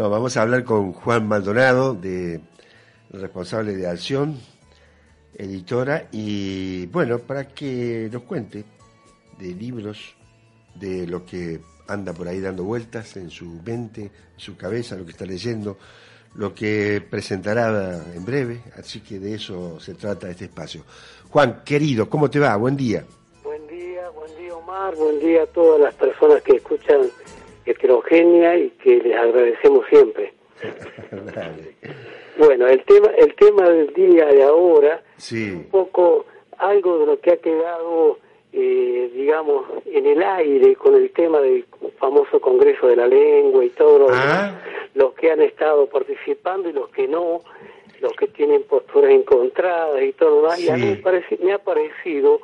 No, vamos a hablar con Juan Maldonado, de, responsable de Acción, editora, y bueno, para que nos cuente de libros, de lo que anda por ahí dando vueltas en su mente, en su cabeza, lo que está leyendo, lo que presentará en breve, así que de eso se trata este espacio. Juan, querido, ¿cómo te va? Buen día. Buen día, buen día Omar, buen día a todas las personas que escuchan Heterogénea y que les agradecemos siempre. Bueno, el tema, el tema del día de ahora, sí. un poco algo de lo que ha quedado eh, digamos, en el aire con el tema del famoso Congreso de la Lengua y todos ah. los, que han estado participando y los que no, los que tienen posturas encontradas y todo lo demás. Y a mí me, ha parecido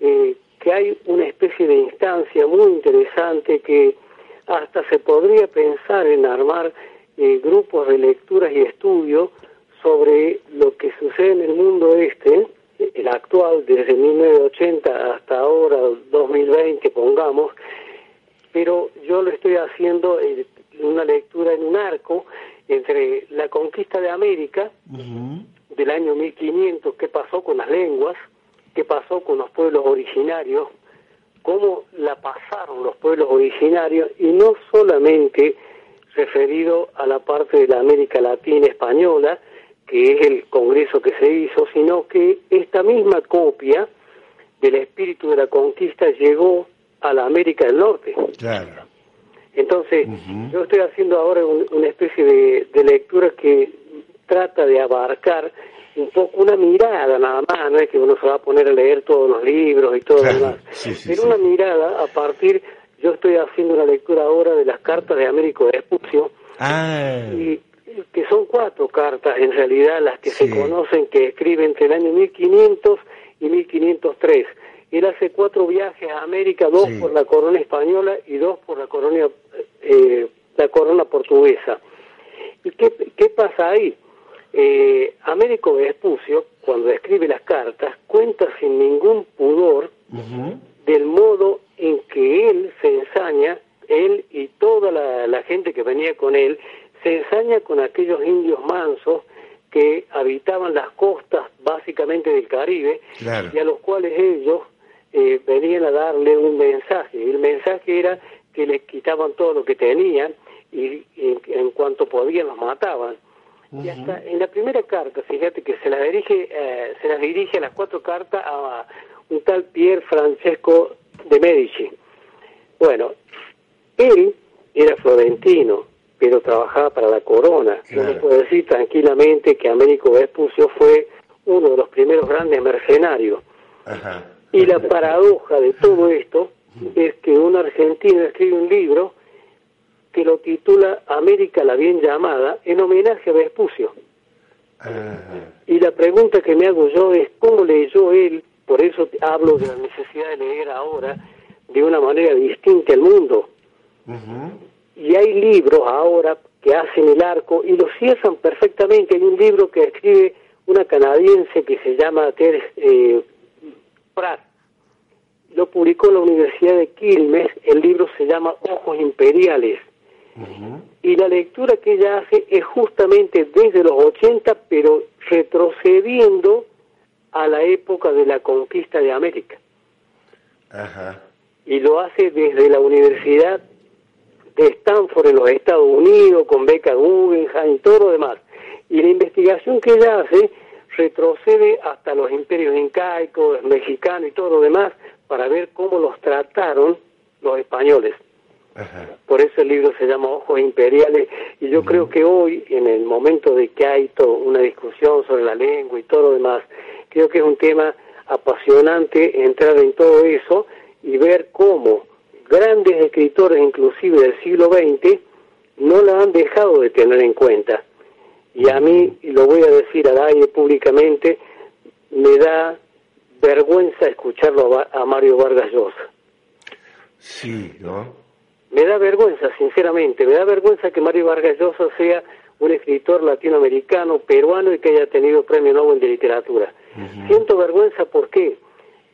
eh, que hay una especie de instancia muy interesante que hasta se podría pensar en armar eh, grupos de lecturas y estudios sobre lo que sucede en el mundo este el actual, desde 1980 hasta ahora, 2020, pongamos, pero yo lo estoy haciendo en una lectura en un arco entre la conquista de América del año 1500, qué pasó con las lenguas, qué pasó con los pueblos originarios, cómo la pasaron los pueblos originarios y no solamente referido a la parte de la América Latina española, que es el congreso que se hizo, sino que esta misma copia del espíritu de la conquista llegó a la América del Norte. Claro. Entonces, yo estoy haciendo ahora una especie de, lectura que trata de abarcar un poco una mirada nada más, no es que uno se va a poner a leer todos los libros y todo lo demás, pero una mirada a partir, yo estoy haciendo una lectura ahora de las cartas de Américo Vespucio, ah. y que son cuatro cartas en realidad las que se conocen que escribe entre el año 1500 y 1503. Él hace cuatro viajes a América, dos por la corona española y dos por la corona, eh, la corona portuguesa. ¿Y qué, qué pasa ahí? Eh, Américo Vespucio, cuando escribe las cartas, cuenta sin ningún pudor del modo en que él se ensaña, él y toda la gente que venía con él, se ensaña con aquellos indios mansos que habitaban las costas básicamente del Caribe y a los cuales ellos eh, venían a darle un mensaje. El mensaje era que les quitaban todo lo que tenían y, en, cuanto podían los mataban. Y hasta en la primera carta, fíjate que se la dirige, eh, se las dirige a las cuatro cartas a un tal Pier Francesco de Medici. Bueno, él era florentino, pero trabajaba para la corona. Claro. Uno puede decir tranquilamente que Américo Vespucio fue uno de los primeros grandes mercenarios. Y la paradoja de todo esto es que un argentino escribe un libro que lo titula América la bien llamada en homenaje a Vespucio. Y la pregunta que me hago yo es cómo leyó él, por eso hablo de la necesidad de leer ahora de una manera distinta al mundo y hay libros ahora que hacen el arco y lo cierran perfectamente. Hay un libro que escribe una canadiense que se llama Ter eh, Pratt. Lo publicó en la Universidad de Quilmes. El libro se llama Ojos Imperiales. Y la lectura que ella hace es justamente desde los 80, pero retrocediendo a la época de la conquista de América. Y lo hace desde la Universidad de Stanford en los Estados Unidos, con beca Guggenheim y todo lo demás. Y la investigación que ella hace retrocede hasta los imperios incaicos, mexicanos y todo lo demás para ver cómo los trataron los españoles. Por eso el libro se llama Ojos Imperiales y yo creo que hoy, en el momento de que hay toda una discusión sobre la lengua y todo lo demás, creo que es un tema apasionante entrar en todo eso y ver cómo grandes escritores inclusive del siglo XX no la han dejado de tener en cuenta. Y a mí, y lo voy a decir al aire públicamente, me da vergüenza escucharlo a, Mario Vargas Llosa. Sí, ¿no? Me da vergüenza, sinceramente, me da vergüenza que Mario Vargas Llosa sea un escritor latinoamericano, peruano y que haya tenido premio Nobel de literatura. Siento vergüenza, ¿por qué?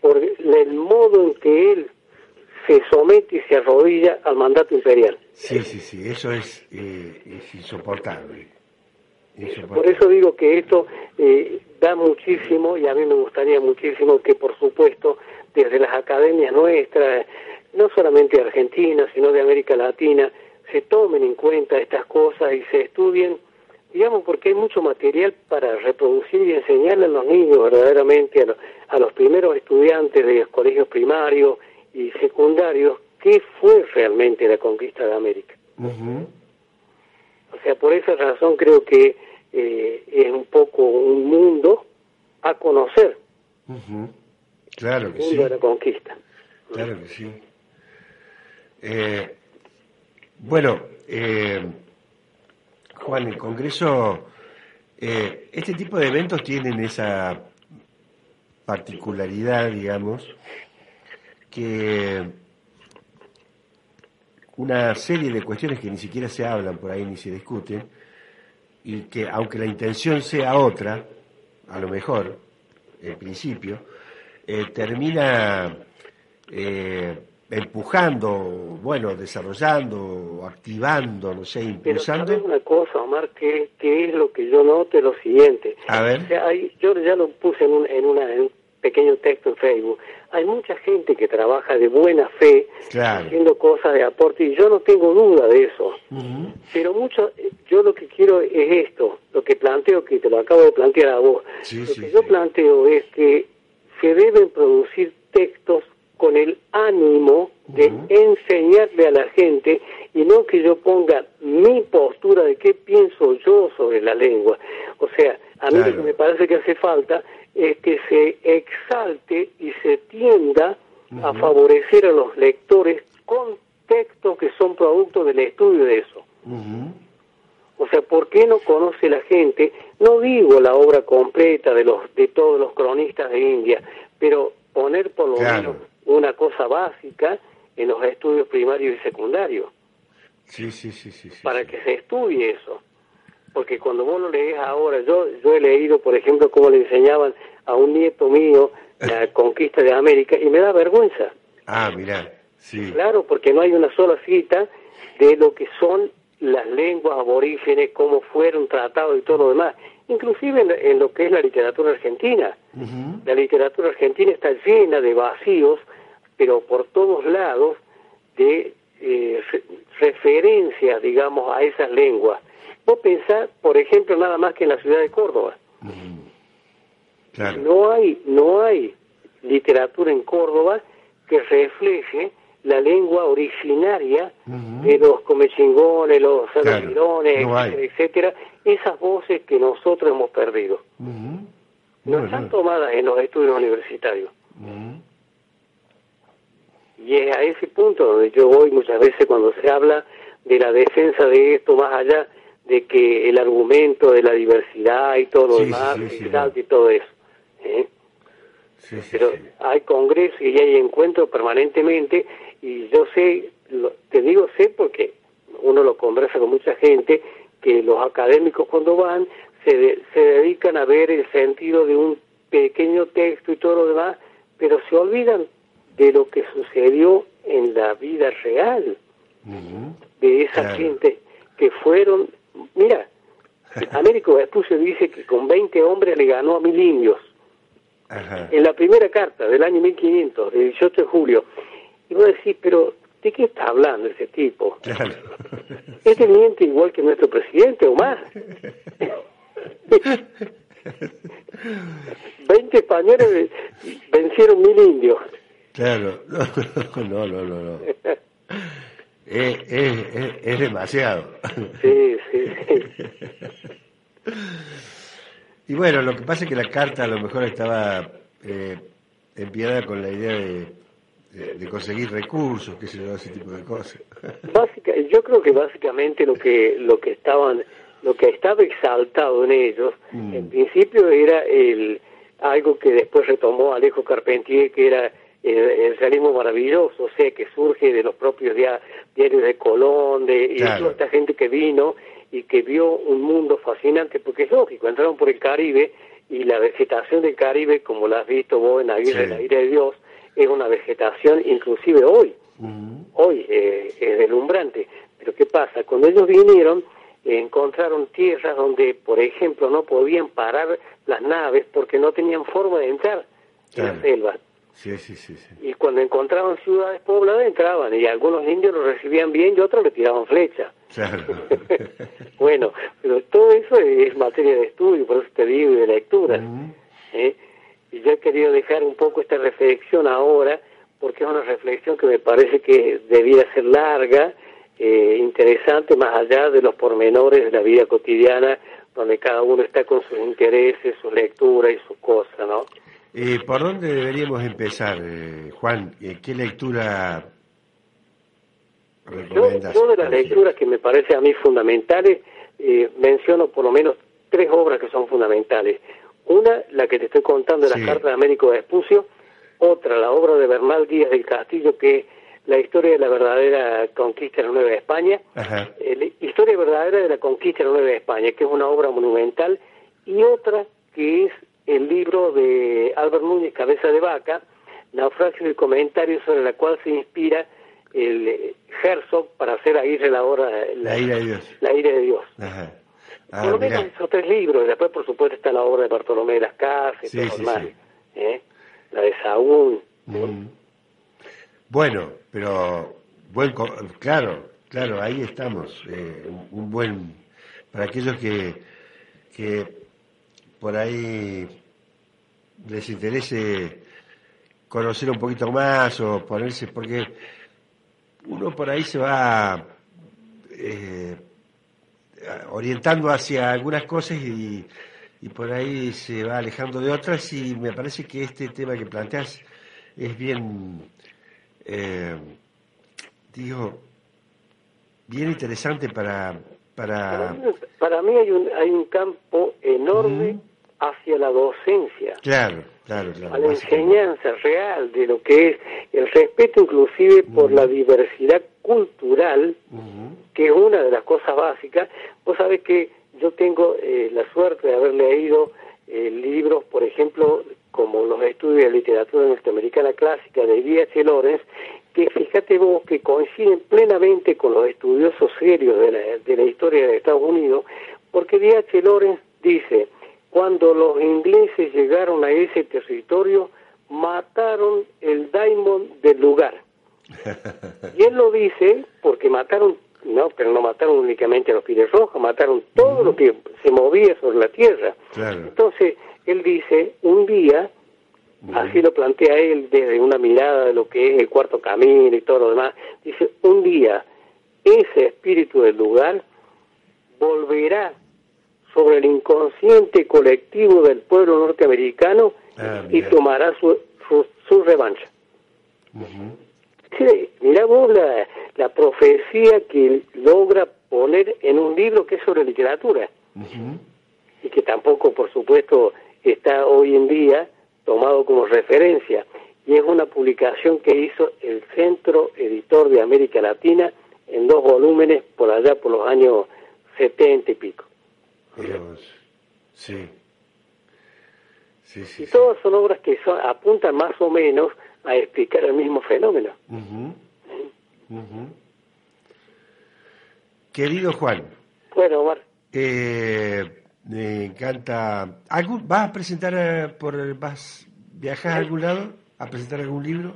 Por el modo en que él se somete y se arrodilla al mandato imperial. Sí, sí, sí, eso es, eh, insoportable. Por eso digo que esto eh, da muchísimo y a mí me gustaría muchísimo que, por supuesto, desde las academias nuestras, no solamente de Argentina, sino de América Latina, se tomen en cuenta estas cosas y se estudien, digamos, porque hay mucho material para reproducir y enseñarle a los niños verdaderamente, a, los primeros estudiantes de los colegios primarios y secundarios, qué fue realmente la conquista de América. O sea, por esa razón creo que eh, es un poco un mundo a conocer. Claro que el mundo de la conquista. Claro que sí. Eh, bueno, eh, Juan, el Congreso, eh, este tipo de eventos tienen esa particularidad, digamos, que una serie de cuestiones que ni siquiera se hablan por ahí ni se discuten, y que aunque la intención sea otra, a lo mejor, en principio, termina empujando, bueno, desarrollando, activando, no sé, impulsando. Pero una cosa, Omar, que, es lo que yo noto, lo siguiente. A ver. yo ya lo puse en un, en, una, un pequeño texto en Facebook. Hay mucha gente que trabaja de buena fe, haciendo cosas de aporte, y yo no tengo duda de eso. Pero mucho, yo lo que quiero es esto, lo que planteo, que te lo acabo de plantear a vos. lo que yo planteo es que se deben producir textos con el ánimo de enseñarle a la gente y no que yo ponga mi postura de qué pienso yo sobre la lengua. O sea, a mí lo que me parece que hace falta es que se exalte y se tienda a favorecer a los lectores con textos que son producto del estudio de eso. O sea, ¿por qué no conoce la gente? No digo la obra completa de los de todos los cronistas de India, pero poner por lo menos una cosa básica en los estudios primarios y secundarios. Sí, sí, sí, sí. para que se estudie eso. Porque cuando vos lo lees ahora, yo, yo he leído, por ejemplo, cómo le enseñaban a un nieto mío la conquista de América y me da vergüenza. Ah, mira, sí. Claro, porque no hay una sola cita de lo que son las lenguas aborígenes, cómo fueron tratados y todo lo demás inclusive en, lo que es la literatura argentina. La literatura argentina está llena de vacíos, pero por todos lados de eh, referencias, digamos, a esas lenguas. Vos pensás, por ejemplo, nada más que en la ciudad de Córdoba. No hay, no hay literatura en Córdoba que refleje la lengua originaria de los comechingones, los salamirones, etcétera, esas voces que nosotros hemos perdido. No están tomadas en los estudios universitarios. Y es a ese punto donde yo voy muchas veces cuando se habla de la defensa de esto, más allá de que el argumento de la diversidad y todo lo demás, y todo eso. ¿eh? Pero hay congresos y hay encuentros permanentemente y yo sé, te digo sé porque uno lo conversa con mucha gente, que los académicos cuando van se, se dedican a ver el sentido de un pequeño texto y todo lo demás, pero se olvidan de lo que sucedió en la vida real, de esa gente que fueron, mira, Américo Vespucio dice que con 20 hombres le ganó a mil indios. En la primera carta del año 1500, del 18 de julio, y vos decís, pero ¿de qué está hablando ese tipo? Claro. Es teniente igual que nuestro presidente o más. Veinte españoles vencieron mil indios. Claro, no, no, no, no. Es, es, es, demasiado. Sí, sí, sí. Y bueno, lo que pasa es que la carta a lo mejor estaba eh, enviada con la idea de de, conseguir recursos, qué sé yo, ese tipo de cosas. Básica, yo creo que básicamente lo que lo que estaban lo que estaba exaltado en ellos, mm. en principio era el algo que después retomó Alejo Carpentier, que era el, realismo maravilloso, o sea, que surge de los propios diarios de Colón, de toda esta gente que vino y que vio un mundo fascinante, porque es lógico, entraron por el Caribe y la vegetación del Caribe, como la has visto vos en Aguirre, sí. la ira de Dios, es una vegetación inclusive hoy. hoy eh, es deslumbrante. Pero ¿qué pasa? Cuando ellos vinieron, encontraron tierras donde, por ejemplo, no podían parar las naves porque no tenían forma de entrar en la selva. Sí, sí, sí, Y cuando encontraban ciudades pobladas entraban y algunos indios lo recibían bien y otros le tiraban flecha. bueno, pero todo eso es materia de estudio, por eso te digo, y de lectura. ¿eh? Y yo he querido dejar un poco esta reflexión ahora, porque es una reflexión que me parece que debía ser larga, eh, interesante, más allá de los pormenores de la vida cotidiana, donde cada uno está con sus intereses, su lectura y sus cosas, ¿no? Eh, ¿Por dónde deberíamos empezar, eh, Juan? Eh, ¿Qué lectura recomiendas? Yo, de las lecturas que me parecen a mí fundamentales, menciono por lo menos tres obras que son fundamentales. Una, la que te estoy contando de las cartas de Américo Vespucio. Otra, la obra de Bernal Díaz del Castillo, que es la historia de la verdadera conquista de la Nueva España. la historia verdadera de la conquista de la Nueva España, que es una obra monumental. Y otra, que es el libro de Albert Núñez, Cabeza de Vaca, Naufragio y comentarios sobre la cual se inspira el eh, Herzog para hacer ahí la obra La, ira de Dios. La ira de Dios. Ajá. Ah, por lo menos esos tres libros, después por supuesto está la obra de Bartolomé de las Casas, sí, sí, ¿eh? la de Saúl. Mm. Bueno, pero buen, claro, claro, ahí estamos, eh, un buen, para aquellos que, que por ahí les interese conocer un poquito más o ponerse, porque uno por ahí se va eh, orientando hacia algunas cosas y, por ahí se va alejando de otras y me parece que este tema que planteas es bien, eh, digo, bien interesante para... Para, para mí hay un, hay un campo enorme hacia la docencia. Claro, claro, claro. A la enseñanza real de lo que es el respeto inclusive por la diversidad cultural, que es una de las cosas básicas. Vos sabés que yo tengo eh, la suerte de haber leído eh, libros, por ejemplo, como los estudios de literatura norteamericana clásica de D.H. Lawrence, que fíjate vos que coinciden plenamente con los estudiosos serios de la, de la historia de Estados Unidos, porque D.H. Lawrence dice, cuando los ingleses llegaron a ese territorio, mataron el daimon del lugar. Y él lo dice porque mataron, no, pero no mataron únicamente a los pires rojos, mataron todo lo que se movía sobre la tierra. Entonces, él dice, un día, así lo plantea él desde una mirada de lo que es el cuarto camino y todo lo demás, dice, un día ese espíritu del lugar volverá sobre el inconsciente colectivo del pueblo norteamericano ah, y tomará su, su, revancha. mira vos la, la, profecía que logra poner en un libro que es sobre literatura y que tampoco, por supuesto, está hoy en día tomado como referencia. Y es una publicación que hizo el Centro Editor de América Latina en dos volúmenes por allá por los años setenta y pico. Sí. Sí, y todas son obras que apuntan más o menos a explicar el mismo fenómeno. Querido Juan. Bueno, Omar. Eh, me encanta. ¿Vas a presentar eh, por vas viajar a algún lado a presentar algún libro?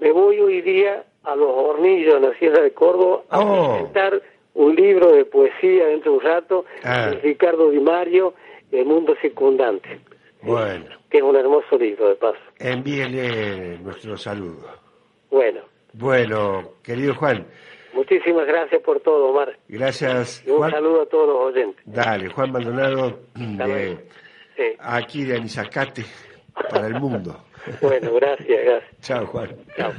Me voy hoy día a los hornillos en la Sierra de Córdoba a oh. presentar un libro de poesía dentro de un rato, ah. Ricardo Di Mario, El mundo circundante. Bueno. Que es un hermoso libro, de paso. Envíenle nuestro saludo. Bueno. Bueno, querido Juan. Muchísimas gracias por todo, Omar. Gracias. Y un saludo a todos los oyentes. Dale, Juan Maldonado, aquí de Anisacate, para el mundo. bueno, gracias, gracias. Chao, Juan. Chao.